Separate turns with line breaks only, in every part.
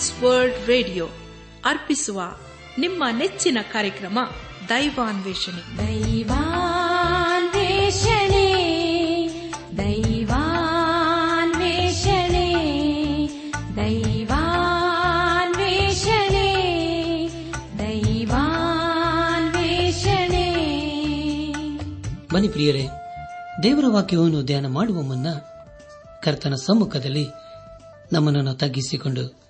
Trans World radio ಅರ್ಪಿಸುವ ನಿಮ್ಮ ನೆಚ್ಚಿನ ಕಾರ್ಯಕ್ರಮ ದೈವಾನ್ವೇಷಣೆ.
ದೈವಾನ್ವೇಷಣೆ ದೈವಾನ್ವೇಷಣೆ ದೈವಾನ್ವೇಷಣೆ
ದೈವಾನ್ವೇಷಣೆ. ಪ್ರಿಯರೇ ದೇವರ ವಾಕ್ಯವನ್ನು ಧ್ಯಾನ ಮಾಡುವ ಮುನ್ನ ಕರ್ತನ ಸಮ್ಮುಖದಲ್ಲಿ ನಮ್ಮನ್ನು ತಗ್ಗಿಸಿಕೊಂಡು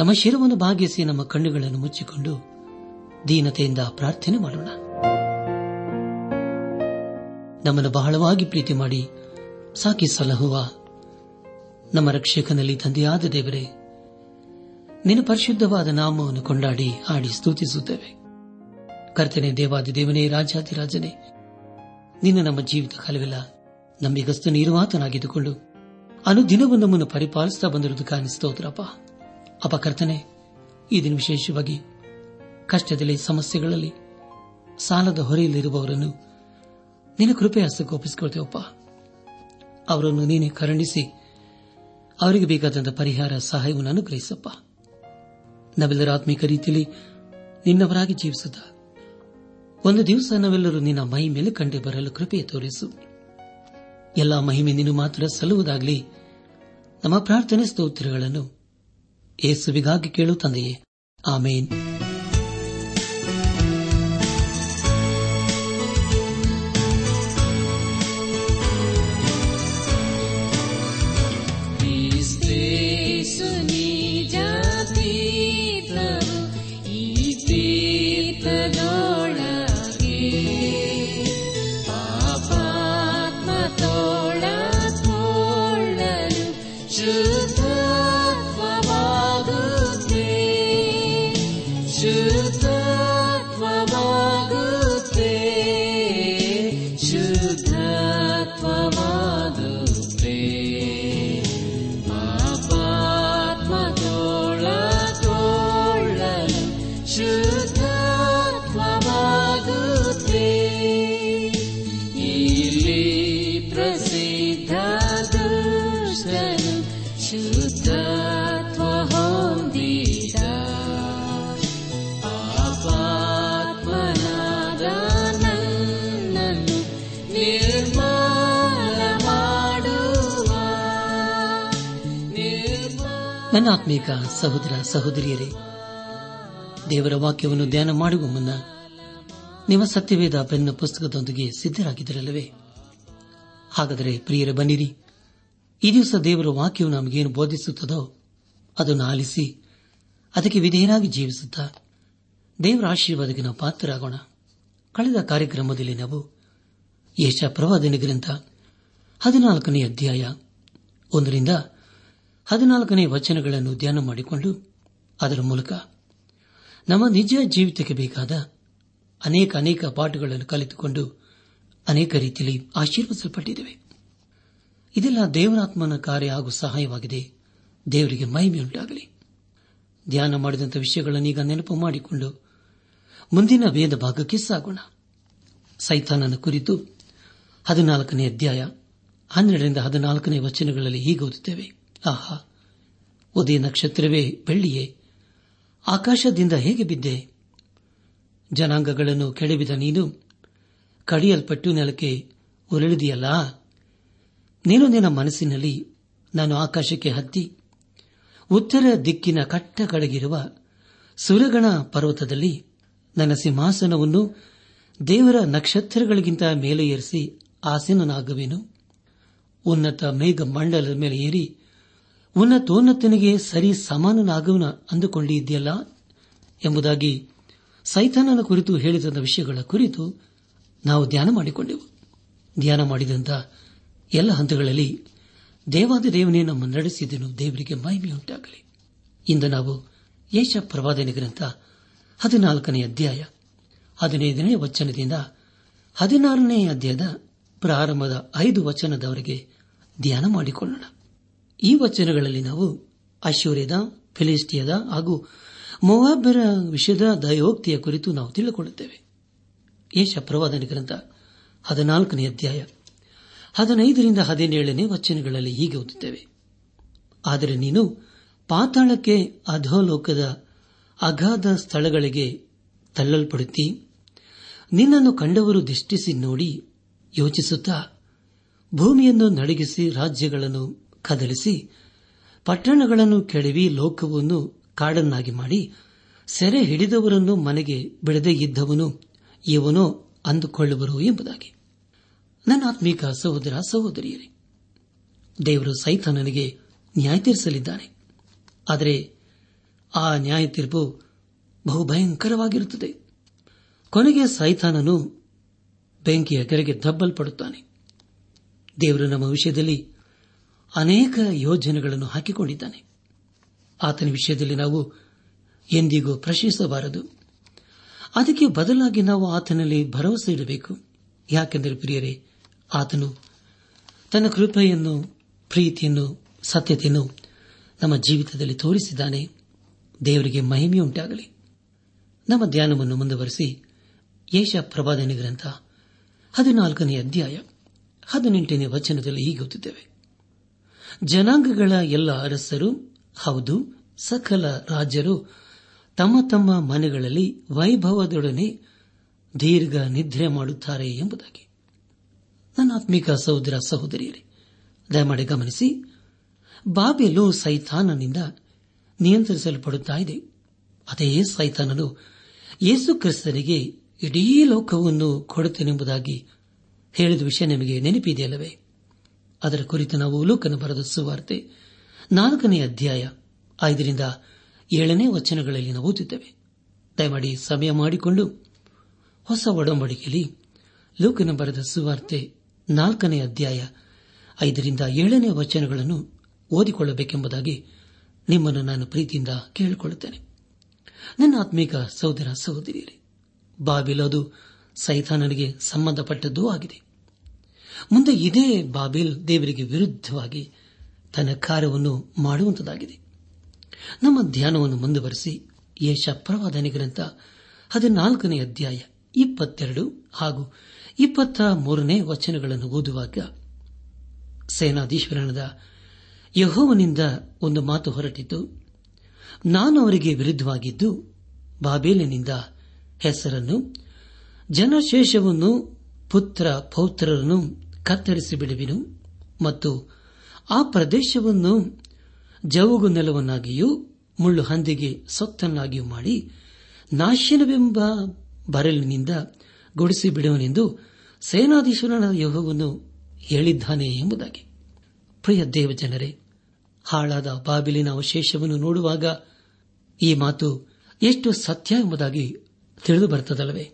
ನಮ್ಮ ಶಿರವನ್ನು ಭಾಗಿಸಿ ನಮ್ಮ ಕಣ್ಣುಗಳನ್ನು ಮುಚ್ಚಿಕೊಂಡು ದೀನತೆಯಿಂದ ಪ್ರಾರ್ಥನೆ ಮಾಡೋಣ. ನಮ್ಮನ್ನು ಬಹಳವಾಗಿ ಪ್ರೀತಿ ಮಾಡಿ ಸಾಕಿ ಸಲಹುವ ನಮ್ಮ ರಕ್ಷಕನಲ್ಲಿ ತಂದೆಯಾದ ದೇವರೇ, ನಿನ್ನ ಪರಿಶುದ್ಧವಾದ ನಾಮವನ್ನು ಕೊಂಡಾಡಿ ಹಾಡಿ ಸ್ತುತಿಸುತ್ತೇವೆ. ಕರ್ತನೆ ದೇವಾದಿ ದೇವನೇ ರಾಜಾದಿರಾಜನೇ ನಿನ್ನ ನಮ್ಮ ಜೀವಿತ ಕಾಲವೆಲ್ಲ ನಂಬಿಗಸ್ತು ನಿರ್ವಾತನಾಗಿದ್ದುಕೊಂಡು ಅನುದಿನವೂ ನಮ್ಮನ್ನು ಪರಿಪಾಲಿಸ್ತಾ ಬಂದಿರುವುದು ಕಾಣಿಸ್ತೋದ್ರಪ್ಪ ಅಪ ಕರ್ತನೆ, ಈ ದಿನ ವಿಶೇಷವಾಗಿ ಕಷ್ಟದಲ್ಲಿ, ಸಮಸ್ಯೆಗಳಲ್ಲಿ, ಸಾಲದ ಹೊರೆಯಲ್ಲಿರುವವರನ್ನು ನಿನ್ನ ಕೃಪೆ ಹಸ್ತಕ್ಕೆ ಒಪ್ಪಿಸಿಕೊಳ್ತೇವಪ್ಪ ಅವರನ್ನು ನೀನೆ ಕರುಣಿಸಿ, ಅವರಿಗೆ ಬೇಕಾದಂತಹ ಪರಿಹಾರ, ಸಹಾಯವನ್ನು ಅನುಗ್ರಹಿಸಪ್ಪ. ನಾವೆಲ್ಲರೂ ಆತ್ಮಿಕ ರೀತಿಯಲ್ಲಿ ನಿನ್ನವರಾಗಿ ಜೀವಿಸುತ್ತ ಒಂದು ದಿವಸ ನಾವೆಲ್ಲರೂ ನಿನ್ನ ಮೈ ಮೇಲೆ ಕಂಡು ಬರಲು ಕೃಪೆ ತೋರಿಸು. ಎಲ್ಲಾ ಮಹಿಮೆ ನೀನು ಮಾತ್ರ ಸಲ್ಲುವುದಾಗಲಿ, ನಮ್ಮ ಪ್ರಾರ್ಥನೆ ಸ್ತೋತ್ರಗಳನ್ನು ಏಸುವಿಗಾಗಿ ಕೇಳು ತಂದೆಯೇ ಆಮೇನ್. ನನ್ನ ಆತ್ಮೀಕ ಸಹೋದರ ಸಹೋದರಿಯರೇ, ದೇವರ ವಾಕ್ಯವನ್ನು ಧ್ಯಾನ ಮಾಡುವ ಮುನ್ನ ನಿಮ್ಮ ಸತ್ಯವೇದ ಬೆನ್ನ ಪುಸ್ತಕದೊಂದಿಗೆ ಸಿದ್ದರಾಗಿದ್ದರಲ್ಲವೇ ಹಾಗಾದರೆ ಪ್ರಿಯರೇ ಬನ್ನಿರಿ. ಈ ದಿವಸ ದೇವರ ವಾಕ್ಯವು ನಮಗೇನು ಬೋಧಿಸುತ್ತದೋ ಅದನ್ನು ಆಲಿಸಿ, ಅದಕ್ಕೆ ವಿಧೇಯರಾಗಿ ಜೀವಿಸುತ್ತ ದೇವರ ಆಶೀರ್ವಾದಕ್ಕೆ ನಾವು ಪಾತ್ರರಾಗೋಣ. ಕಳೆದ ಕಾರ್ಯಕ್ರಮದಲ್ಲಿ ನಾವು ಯಶ ಪ್ರವಾದನೆ ಗ್ರಂಥ ಹದಿನಾಲ್ಕನೇ ಅಧ್ಯಾಯ ಒಂದರಿಂದ ಹದಿನಾಲ್ಕನೇ ವಚನಗಳನ್ನು ಧ್ಯಾನ ಮಾಡಿಕೊಂಡು ಅದರ ಮೂಲಕ ನಮ್ಮ ನಿಜ ಜೀವಿತಕ್ಕೆ ಬೇಕಾದ ಅನೇಕ ಅನೇಕ ಪಾಠಗಳನ್ನು ಕಲಿತುಕೊಂಡು ಅನೇಕ ರೀತಿಯಲ್ಲಿ ಆಶೀರ್ವಿಸಲ್ಪಟ್ಟಿದ್ದೇವೆ ಇದೆಲ್ಲ ದೇವರಾತ್ಮನ ಕಾರ್ಯ ಹಾಗೂ ಸಹಾಯವಾಗಿದೆ. ದೇವರಿಗೆ ಮಹಿಮೆಯುಂಟಾಗಲಿ. ಧ್ಯಾನ ಮಾಡಿದಂಥ ವಿಷಯಗಳನ್ನೀಗ ನೆನಪು ಮಾಡಿಕೊಂಡು ಮುಂದಿನ ವೇದ ಭಾಗಕ್ಕೆ ಸಾಗೋಣ. ಸೈತಾನನ ಕುರಿತು ಹದಿನಾಲ್ಕನೇ ಅಧ್ಯಾಯ ಹನ್ನೆರಡರಿಂದ ಹದಿನಾಲ್ಕನೇ ವಚನಗಳಲ್ಲಿ ಹೀಗೆ ಓದುತ್ತೇವೆ. ಆಹಾ ಉದಯ ನಕ್ಷತ್ರವೇ ಬೆಳ್ಳಿಯೇ. ಆಕಾಶದಿಂದ ಹೇಗೆ ಬಿದ್ದೆ? ಜನಾಂಗಗಳನ್ನು ಕೆಡವಿದ ನೀನು, ಕಡಿಯಲ್ಪಟ್ಟು ನೆಲಕ್ಕೆ ಉರುಳಿದೆಯಲ್ಲ? ನೀನು ನಿನ್ನ ಮನಸ್ಸಿನಲ್ಲಿ ನಾನು ಆಕಾಶಕ್ಕೆ ಹತ್ತಿ, ಉತ್ತರ ದಿಕ್ಕಿನ ಕಟ್ಟ ಕಡೆಗಿರುವ ಸುರಗಣ ಪರ್ವತದಲ್ಲಿ ನನ್ನ ಸಿಂಹಾಸನವನ್ನು ದೇವರ ನಕ್ಷತ್ರಗಳಿಗಿಂತ ಮೇಲೆ ಏರಿಸಿ ಆಸೀನನಾಗುವೆನು. ಉನ್ನತ ಮೇಘ ಮಂಡಲದ ಮೇಲೆ ಏರಿ ಉನ್ನತೋನ್ನತನಿಗೆ ಸರಿ ಸಮಾನನಾಗುವನ ಅಂದುಕೊಂಡಿದ್ದೀಯಲ್ಲ? ಎಂಬುದಾಗಿ ಸೈತಾನನ ಕುರಿತು ಹೇಳಿದ ವಿಷಯಗಳ ಕುರಿತು ನಾವು ಧ್ಯಾನ ಮಾಡಿಕೊಂಡೆವು. ಧ್ಯಾನ ಮಾಡಿದಂಥ ಎಲ್ಲ ಹಂತಗಳಲ್ಲಿ ದೇವಾದ ದೇವನೇ ನಮ್ಮ ನಡೆಸಿದನು, ದೇವರಿಗೆ ಮಹಿಮೆಯುಂಟಾಗಲಿ. ಇಂದು ನಾವು ಯೇಷ ಪ್ರವಾದನೆ ಗ್ರಂಥ ಹದಿನಾಲ್ಕನೇ ಅಧ್ಯಾಯ ಹದಿನೈದನೇ ವಚನದಿಂದ ಹದಿನಾರನೇ ಅಧ್ಯಾಯದ ಪ್ರಾರಂಭದ ಐದು ವಚನದವರೆಗೆ ಧ್ಯಾನ ಮಾಡಿಕೊಳ್ಳೋಣ. ಈ ವಚನಗಳಲ್ಲಿ ನಾವು ಐಶ್ವರ್ಯದ ಫಿಲಿಸ್ಟಿಯದ ಹಾಗೂ ಮೊವಾಬರ ವಿಷಯದ ದಯೋಕ್ತಿಯ ಕುರಿತು ನಾವು ತಿಳಿದುಕೊಳ್ಳುತ್ತೇವೆ. ಯೇಷ ಪ್ರವಾದನ ಗ್ರಂಥ ಹದಿನಾಲ್ಕನೇ ಅಧ್ಯಾಯ ಹದಿನೈದರಿಂದ ಹದಿನೇಳನೇ ವಚನಗಳಲ್ಲಿ ಹೀಗೆ ಓದುತ್ತೇವೆ. ಆದರೆ ನೀನು ಪಾತಾಳಕ್ಕೆ ಅಧೋಲೋಕದ ಅಗಾಧ ಸ್ಥಳಗಳಿಗೆ ತಳ್ಳಲ್ಪಡುತ್ತಿ, ನಿನ್ನನ್ನು ಕಂಡವರು ದಿಷ್ಟಿಸಿ ನೋಡಿ ಯೋಚಿಸುತ್ತಾ ಭೂಮಿಯನ್ನು ನಡಗಿಸಿ ರಾಜ್ಯಗಳನ್ನು ಕದಲಿಸಿ, ಪಟ್ಟಣಗಳನ್ನು ಕೆಡವಿ ಲೋಕವನ್ನು ಕಾಡನ್ನಾಗಿ ಮಾಡಿ, ಸೆರೆ ಹಿಡಿದವರನ್ನು ಮನೆಗೆ ಬಿಡದೇ ಇದ್ದವನು ಇವನೋ ಅಂದುಕೊಳ್ಳುವರು ಎಂಬುದಾಗಿ. ನನ್ನ ಆತ್ಮೀಕ ಸಹೋದರ, ಸಹೋದರಿಯರೇ, ದೇವರು ಸೈತಾನನಿಗೆ ನ್ಯಾಯ ತೀರಿಸಲಿದ್ದಾನೆ. ಆದರೆ ಆ ನ್ಯಾಯ ತೀರ್ಪು ಬಹುಭಯಂಕರವಾಗಿರುತ್ತದೆ. ಕೊನೆಗೆ ಸೈತಾನನು ಬೆಂಕಿಯ ಕೆರೆಗೆ ದಬ್ಬಲ್ಪಡುತ್ತಾನೆ. ದೇವರು ನಮ್ಮ ವಿಷಯದಲ್ಲಿ ಅನೇಕ ಯೋಜನೆಗಳನ್ನು ಹಾಕಿಕೊಂಡಿದ್ದಾನೆ. ಆತನ ವಿಷಯದಲ್ಲಿ ನಾವು ಎಂದಿಗೂ ಪ್ರಶ್ನಿಸಬಾರದು. ಅದಕ್ಕೆ ಬದಲಾಗಿ ನಾವು ಆತನಲ್ಲಿ ಭರವಸೆ ಇಡಬೇಕು. ಯಾಕೆಂದರೆ ಪ್ರಿಯರೇ, ಆತನು ತನ್ನ ಕೃಪೆಯನ್ನು, ಪ್ರೀತಿಯನ್ನು, ಸತ್ಯತೆಯನ್ನು ನಮ್ಮ ಜೀವಿತದಲ್ಲಿ ತೋರಿಸಿದ್ದಾನೆ. ದೇವರಿಗೆ ಮಹಿಮೆಯುಂಟಾಗಲಿ ನಮ್ಮ ಧ್ಯಾನವನ್ನು ಮುಂದುವರೆಸಿ ಯೇಷ ಪ್ರವಾದನೆ ಗ್ರಂಥ ಹದಿನಾಲ್ಕನೇ ಅಧ್ಯಾಯ ಹದಿನೆಂಟನೇ ವಚನದಲ್ಲಿ ಹೀಗೆ ಓದುತ್ತೇವೆ. ಜನಾಂಗಗಳ ಎಲ್ಲ ಅರಸರು, ಹೌದು, ಸಕಲ ರಾಜರು ತಮ್ಮ ತಮ್ಮ ಮನೆಗಳಲ್ಲಿ ವೈಭವದೊಡನೆ ದೀರ್ಘ ನಿದ್ರೆ ಮಾಡುತ್ತಾರೆ ಎಂಬುದಾಗಿ. ನನ್ನ ಆತ್ಮಿಕ ಸಹೋದರ ಸಹೋದರಿಯರೇ, ದಯಮಾಡಿ ಗಮನಿಸಿ, ಬಾಬೆಲು ಸೈತಾನನಿಂದ ನಿಯಂತ್ರಿಸಲ್ಪಡುತ್ತಿದೆ ಅದೇ ಸೈತಾನನು ಯೇಸು ಕ್ರಿಸ್ತನಿಗೆ ಇಡೀ ಲೋಕವನ್ನು ಕೊಡುತ್ತೇನೆಂಬುದಾಗಿ ಹೇಳಿದ ವಿಷಯ ನಿಮಗೆ ನೆನಪಿದೆಯಲ್ಲವೇ? ಅದರ ಕುರಿತು ನಾವು ಲೋಕನ ಬರೆದ ಸುವಾರ್ತೆ ನಾಲ್ಕನೇ ಅಧ್ಯಾಯ ಐದರಿಂದ ಏಳನೇ ವಚನಗಳಲ್ಲಿ ನಾವು ಓದಿದ್ದೇವೆ ದಯಮಾಡಿ ಸಮಯ ಮಾಡಿಕೊಂಡು ಹೊಸ ಒಡಂಬಡಿಕೆಯಲ್ಲಿ ಲೋಕನ ಬರೆದ ಸುವಾರ್ತೆ ನಾಲ್ಕನೇ ಅಧ್ಯಾಯ ಐದರಿಂದ ಏಳನೇ ವಚನಗಳನ್ನು ಓದಿಕೊಳ್ಳಬೇಕೆಂಬುದಾಗಿ ನಿಮ್ಮನ್ನು ನಾನು ಪ್ರೀತಿಯಿಂದ ಕೇಳಿಕೊಳ್ಳುತ್ತೇನೆ. ನನ್ನ ಆತ್ಮೀಕ ಸಹೋದರ ಸಹೋದರಿಯರೇ, ಬಾಬಿಲೋದು ಸೈತಾನನಿಗೆ ಸಂಬಂಧಪಟ್ಟದ್ದೂ ಆಗಿದೆ. ಮುಂದೆ ಇದೇ ಬಾಬೆಲ್ ದೇವರಿಗೆ ವಿರುದ್ಧವಾಗಿ ತನ್ನ ಕಾರ್ಯವನ್ನು ಮಾಡುವಂತದಾಗಿದೆ ನಮ್ಮ ಧ್ಯಾನವನ್ನು ಮುಂದುವರೆಸಿ ಯೇಷ ಪ್ರವಾದನೆ ಗ್ರಂಥ ಹದಿನಾಲ್ಕನೇ ಅಧ್ಯಾಯ ಇಪ್ಪತ್ತೆರಡು ಹಾಗೂ ಇಪ್ಪತ್ತ ಮೂರನೇ ವಚನಗಳನ್ನು ಓದುವಾಗ ಸೇನಾಧೀಶ್ವರನದ ಯಹೋವನಿಂದ ಒಂದು ಮಾತು ಹೊರಟಿತು. ನಾನು ಅವರಿಗೆ ವಿರುದ್ಧವಾಗಿದ್ದು ಬಾಬೇಲಿನಿಂದ ಹೆಸರನ್ನು, ಜನಶೇಷವನ್ನು, ಪುತ್ರ ಪೌತ್ರರನ್ನು ಕತ್ತರಿಸಿ ಬಿಡುವೆನು ಮತ್ತು ಆ ಪ್ರದೇಶವನ್ನು ಜವುಗು ನೆಲವನ್ನಾಗಿಯೂ ಮುಳ್ಳು ಹಂದಿಗೆ ಸೊತ್ತನ್ನಾಗಿಯೂ ಮಾಡಿ ನಾಶನವೆಂಬ ಬರಲಿನಿಂದ ಗುಡಿಸಿ ಬಿಡುವನೆಂದು ಸೇನಾಧೀಶ್ವರನ ಯೋಗವನ್ನು ಹೇಳಿದ್ದಾನೆ ಎಂಬುದಾಗಿ. ಪ್ರಿಯ ದೇವಜನರೇ, ಹಾಳಾದ ಬಾಬಿಲಿನ ಅವಶೇಷವನ್ನು ನೋಡುವಾಗ ಈ ಮಾತು ಎಷ್ಟು ಸತ್ಯ ಎಂಬುದಾಗಿ ತಿಳಿದು ಬರುತ್ತದಲ್ಲವೇ?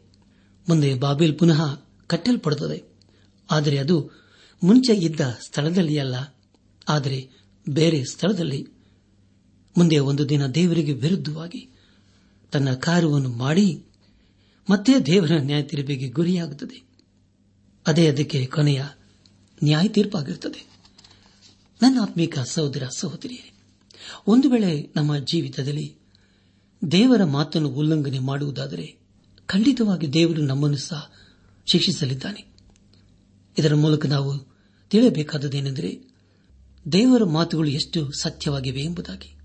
ಮುಂದೆ ಬಾಬಿಲ್ ಪುನಃ ಕಟ್ಟಲ್ಪಡುತ್ತದೆ. ಆದರೆ ಅದು ಮುಂಚೆ ಇದ್ದ ಸ್ಥಳದಲ್ಲಿ ಅಲ್ಲ ಆದರೆ ಬೇರೆ ಸ್ಥಳದಲ್ಲಿ. ಮುಂದೆ ಒಂದು ದಿನ ದೇವರಿಗೆ ವಿರುದ್ಧವಾಗಿ ತನ್ನ ಕಾರ್ಯವನ್ನು ಮಾಡಿ, ಮತ್ತೆ ದೇವರ ನ್ಯಾಯ ತೀರ್ಪಿಗೆ ಗುರಿಯಾಗುತ್ತದೆ. ಅದೇ ಅದಕ್ಕೆ ಕೊನೆಯ ನ್ಯಾಯ ತೀರ್ಪಾಗಿರುತ್ತದೆ. ನನ್ನ ಆತ್ಮೀಕ ಸಹೋದರ ಸಹೋದರಿಯೇ ಒಂದು ವೇಳೆ ನಮ್ಮ ಜೀವಿತದಲ್ಲಿ ದೇವರ ಮಾತನ್ನು ಉಲ್ಲಂಘನೆ ಮಾಡುವುದಾದರೆ ಖಂಡಿತವಾಗಿ ದೇವರು ನಮ್ಮನ್ನು ಸಹ ಶಿಕ್ಷಿಸಲಿದ್ದಾನೆ. ಇದರ ಮೂಲಕ ನಾವು ತಿಳಿಯಬೇಕಾದದೇನೆಂದರೆ ದೇವರ ಮಾತುಗಳು ಎಷ್ಟು ಸತ್ಯವಾಗಿವೆ ಎಂಬುದಾಗಿ.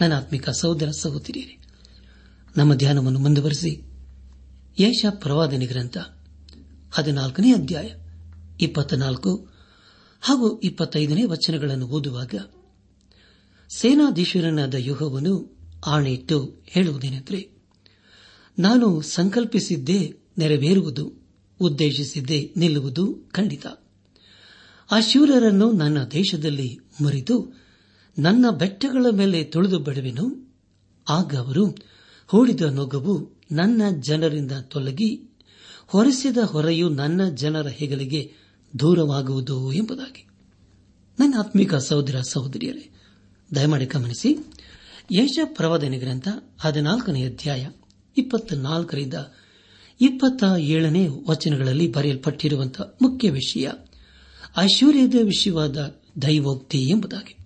ನನ್ನ ಆತ್ಮಿಕ ಸಹೋದರ ಸಹೋದರಿಯರೇ, ನಮ್ಮ ಧ್ಯಾನವನ್ನು ಮುಂದುವರೆಸಿ. ಯಶ ಪ್ರವಾದನೆ ಗ್ರಂಥ ಹದಿನಾಲ್ಕನೇ ಅಧ್ಯಾಯ ಇಪ್ಪತ್ನಾಲ್ಕು ಹಾಗೂ ಇಪ್ಪತ್ತೈದನೇ ವಚನಗಳನ್ನು ಓದುವಾಗ ಸೇನಾಧೀಶ್ವರನಾದ ಯುಹವನ್ನು ಆಣೆಯಿಟ್ಟು ಹೇಳುವುದೇನೆಂದರೆ, ನಾನು ಸಂಕಲ್ಪಿಸಿದ್ದೇ ನೆರವೇರುವುದು. ಉದ್ದೇಶಿಸಿದ್ದೇ ನಿಲ್ಲುವುದು ಖಂಡಿತ. ಆ ಶೂರರನ್ನು ನನ್ನ ದೇಶದಲ್ಲಿ ಮುರಿದು ನನ್ನ ಬೆಟ್ಟಗಳ ಮೇಲೆ ತುಳಿದು ಬಿಡುವೆನು. ಆಗ ಅವರು ಹೂಡಿದ ನೊಗವು ನನ್ನ ಜನರಿಂದ ತೊಲಗಿ ಹೊರಿಸಿದ ಹೊರೆಯು ನನ್ನ ಜನರ ಹೆಗಲಿಗೆ ದೂರವಾಗುವುದು ಎಂಬುದಾಗಿ. ನನ್ನ ಆತ್ಮಿಕ ಸಹೋದರ ಸಹೋದರಿಯರೇ, ದಯಮಾಡಿ ಗಮನಿಸಿ. ಯಶ ಪ್ರವಾದನೆ ಗ್ರಂಥ ಹದಿನಾಲ್ಕನೇ ಅಧ್ಯಾಯ ಇಪ್ಪತ್ನಾಲ್ಕರಿಂದ ಇಪ್ಪತ್ತ ಏಳನೇ ವಚನಗಳಲ್ಲಿ ಬರೆಯಲ್ಪಟ್ಟಿರುವಂತಹ ಮುಖ್ಯ ವಿಷಯ, ಐಶ್ವರ್ಯದ ವಿಷಯವಾದ ದೈವೋಕ್ತಿ ಎಂಬುದಾಗಿ.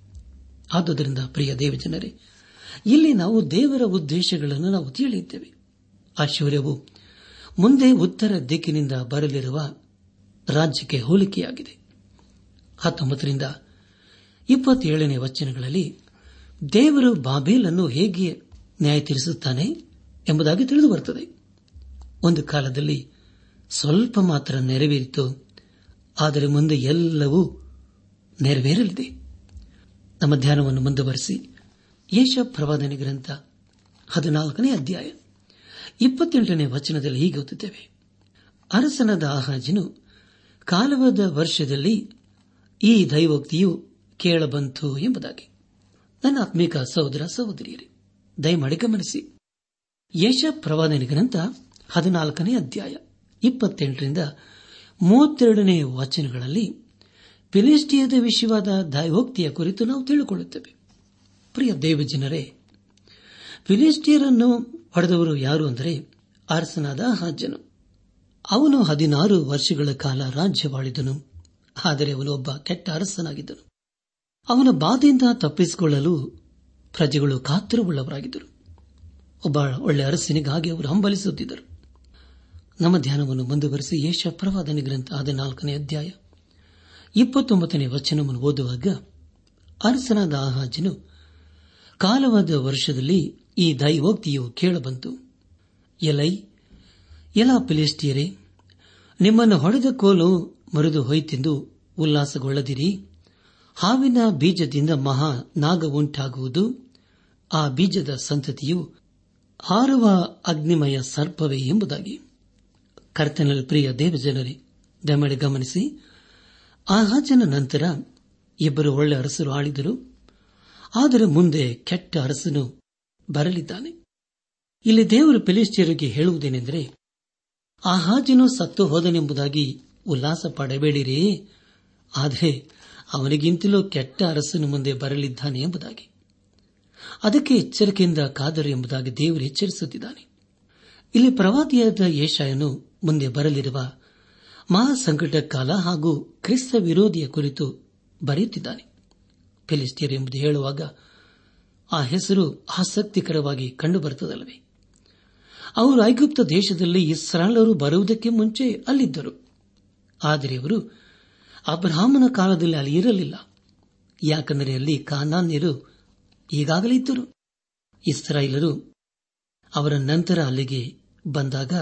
ಆದುದರಿಂದ ಪ್ರಿಯ ದೇವಜನರೇ, ಇಲ್ಲಿ ನಾವು ದೇವರ ಉದ್ದೇಶಗಳನ್ನು ನಾವು ತಿಳಿಯುತ್ತೇವೆ. ಐಶ್ವರ್ಯವು ಮುಂದೆ ಉತ್ತರ ದಿಕ್ಕಿನಿಂದ ಬರಲಿರುವ ರಾಜ್ಯಕ್ಕೆ ಹೋಲಿಕೆಯಾಗಿದೆ. ಹತ್ತೊಂಬತ್ತರಿಂದ ಇಪ್ಪತ್ತೇಳನೇ ವಚನಗಳಲ್ಲಿ ದೇವರು ಬಾಬೇಲನ್ನು ಹೇಗೆ ನ್ಯಾಯ ತೀರಿಸುತ್ತಾನೆ ಎಂಬುದಾಗಿ ತಿಳಿದು ಬರುತ್ತದೆ. ಒಂದು ಕಾಲದಲ್ಲಿ ಸ್ವಲ್ಪ ಮಾತ್ರ ನೆರವೇರಿತು, ಆದರೆ ಮುಂದೆ ಎಲ್ಲವೂ ನೆರವೇರಲಿದೆ. ನಮ್ಮ ಧ್ಯಾನವನ್ನು ಮುಂದುವರೆಸಿ ಯೇಷ ಪ್ರವಾದನೆ ಗ್ರಂಥ ಹದಿನಾಲ್ಕನೇ ಅಧ್ಯಾಯ, ಇಪ್ಪತ್ತೆಂಟನೇ ವಚನದಲ್ಲಿ ಹೀಗೆ ಓದುತ್ತೇವೆ. ಅರಸನದ ಆಹಾಜನು ಕಾಲವಾದ ವರ್ಷದಲ್ಲಿ ಈ ದೈವೋಕ್ತಿಯು ಕೇಳಬಂತು ಎಂಬುದಾಗಿ. ನನ್ನ ಆತ್ಮಿಕ ಸಹೋದರ ಸಹೋದರಿಯರೇ, ದಯಮಾಡಿ ಗಮನಿಸಿ. ಯಶ ಪ್ರವಾದನೆ ಗ್ರಂಥ ಹದಿನಾಲ್ಕನೇ ಅಧ್ಯಾಯ, ಇಪ್ಪತ್ತೆಂಟರಿಂದ ಮೂವತ್ತೆರಡನೇ ವಚನಗಳಲ್ಲಿ ಫಿಲಿಸ್ಟಿಯದ ವಿಷಯವಾದ ದೈವೋಕ್ತಿಯ ಕುರಿತು ನಾವು ತಿಳಿದುಕೊಳ್ಳುತ್ತೇವೆ. ಪ್ರಿಯ ದೇವಜನರೇ ಫಿಲಿಸ್ಟಿಯರನ್ನು ಹೊಡೆದವರು ಯಾರು ಅಂದರೆ ಅರಸನಾದ ಹಾಜನು ಅವನು ಹದಿನಾರು ವರ್ಷಗಳ ಕಾಲ ರಾಜ್ಯವಾಳಿದನು, ಆದರೆ ಅವನು ಒಬ್ಬ ಕೆಟ್ಟ ಅರಸನಾಗಿದ್ದನು. ಅವನ ಬಾಧೆಯಿಂದ ತಪ್ಪಿಸಿಕೊಳ್ಳಲು ಪ್ರಜೆಗಳು ಕಾತುರವುಳ್ಳವರಾಗಿದ್ದರು. ಒಬ್ಬ ಒಳ್ಳೆ ಅರಸನಿಗಾಗಿ ಅವರು ಹಂಬಲಿಸುತ್ತಿದ್ದರು. ನಮ್ಮ ಧ್ಯಾನವನ್ನು ಮುಂದುವರೆಸಿ ಯೇಷ ಪ್ರವಾದನೆ ಗ್ರಂಥ ಹದಿನಾಲ್ಕನೇ ಅಧ್ಯಾಯ ಇಪ್ಪತ್ತೊಂಬತ್ತನೇ ವಚನವನ್ನು ಓದುವಾಗ ಅರಸನಾದ ಆಹಾಜನು ಕಾಲವಾದ ವರ್ಷದಲ್ಲಿ ಈ ದೈವೋಕ್ತಿಯು ಕೇಳಬಂತು. ಎಲೈ, ಎಲಾ ಪಿಲೇಸ್ಟಿಯರೇ ನಿಮ್ಮನ್ನು ಹೊಡೆದ ಕೋಲು ಮರುದು ಹೋಯ್ತೆಂದು ಉಲ್ಲಾಸಗೊಳ್ಳದಿರಿ. ಹಾವಿನ ಬೀಜದಿಂದ ಮಹಾ ನಾಗ ಉಂಟಾಗುವುದು ಆ ಬೀಜದ ಸಂತತಿಯು ಹಾರುವ ಅಗ್ನಿಮಯ ಸರ್ಪವೇ ಎಂಬುದಾಗಿ. ಕರ್ತನಲ್ಲಿ ಪ್ರಿಯ ದೇವಜನರೇ ದಮಳೆ ಗಮನಿಸಿ. ಆಹಾಜನ ನಂತರ ಇಬ್ಬರು ಒಳ್ಳೆ ಅರಸರು ಆಳಿದರು. ಆದರೆ ಮುಂದೆ ಕೆಟ್ಟ ಅರಸನು ಬರಲಿದ್ದಾನೆ. ಇಲ್ಲಿ ದೇವರು ಫಿಲಿಸ್ಟಿಯರಿಗೆ ಹೇಳುವುದೇನೆಂದರೆ ಆಹಾಜನು ಸತ್ತು ಹೋದನೆಂಬುದಾಗಿ ಉಲ್ಲಾಸ ಪಡಬೇಡಿರಿ. ಆದರೆ ಅವನಿಗಿಂತಲೂ ಕೆಟ್ಟ ಅರಸನು ಮುಂದೆ ಬರಲಿದ್ದಾನೆ ಎಂಬುದಾಗಿ. ಅದಕ್ಕೆ ಎಚ್ಚರಿಕೆಯಿಂದ ಕಾದರು ಎಂಬುದಾಗಿ ದೇವರು ಎಚ್ಚರಿಸುತ್ತಿದ್ದಾನೆ. ಇಲ್ಲಿ ಪ್ರವಾದಿಯಾದ ಯೇಷಾಯನು ಮುಂದೆ ಬರಲಿರುವ ಮಹಾಸಂಕಟ ಕಾಲ ಹಾಗೂ ಕ್ರಿಸ್ತ ವಿರೋಧಿಯ ಕುರಿತು ಬರೆಯುತ್ತಿದ್ದಾನೆ. ಫಿಲಿಸ್ತೀರ್ ಎಂಬುದು ಹೇಳುವಾಗ ಆ ಹೆಸರು ಆಸಕ್ತಿಕರವಾಗಿ ಕಂಡುಬರುತ್ತದಲ್ಲವೇ? ಅವರು ಐಗುಪ್ತ ದೇಶದಲ್ಲಿ ಇಸ್ರಾಲರು ಬರುವುದಕ್ಕೆ ಮುಂಚೆ ಅಲ್ಲಿದ್ದರು. ಆದರೆ ಅವರು ಅಬ್ರಾಹ್ಮನ ಕಾಲದಲ್ಲಿ ಅಲ್ಲಿ ಇರಲಿಲ್ಲ. ಯಾಕಂದರೆ ಅಲ್ಲಿ ಕಾನಾನ್ಯರು ಈಗಾಗಲೇ ಇದ್ದರು. ಇಸ್ರಾಯಿಲರು ಅವರ ನಂತರ ಅಲ್ಲಿಗೆ ಬಂದಾಗ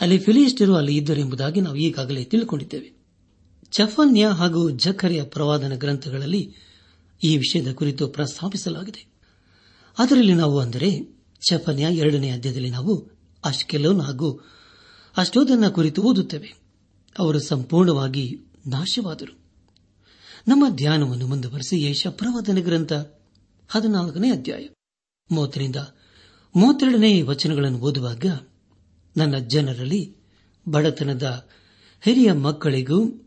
ಅಲ್ಲಿ ಫಿಲಿಸ್ಟರು ಅಲ್ಲಿ ಇದ್ದರೆಂಬುದಾಗಿ ನಾವು ಈಗಾಗಲೇ ತಿಳಿದುಕೊಂಡಿದ್ದೇವೆ. ಚಫನ್ಯ ಹಾಗೂ ಜಖರಿಯ ಪ್ರವಾದನ ಗ್ರಂಥಗಳಲ್ಲಿ ಈ ವಿಷಯದ ಕುರಿತು ಪ್ರಸ್ತಾಪಿಸಲಾಗಿದೆ. ಅದರಲ್ಲಿ ನಾವು ಅಂದರೆ ಚಫನ್ಯ ಎರಡನೇ ಅಧ್ಯಾಯದಲ್ಲಿ ನಾವು ಅಷ್ಕೆಲೋನ್ ಹಾಗೂ ಅಷ್ಟೋದನ್ನ ಕುರಿತು ಓದುತ್ತೇವೆ. ಅವರು ಸಂಪೂರ್ಣವಾಗಿ ನಾಶವಾದರು. ನಮ್ಮ ಧ್ಯಾನವನ್ನು ಮುಂದುವರೆಸಿ ಯೇಷ ಪ್ರವಾದನ ಗ್ರಂಥ ಹದಿನಾಲ್ಕನೇ ಅಧ್ಯಾಯ. ಮೂವತ್ತರಿಂದ ಮೂವತ್ತೆರಡನೇ ವಚನಗಳನ್ನು ಓದುವಾಗ ನನ್ನ ಜನರಲ್ಲಿ ಬಡತನದ ಹಿರಿಯ ಮಕ್ಕಳಿಗೂ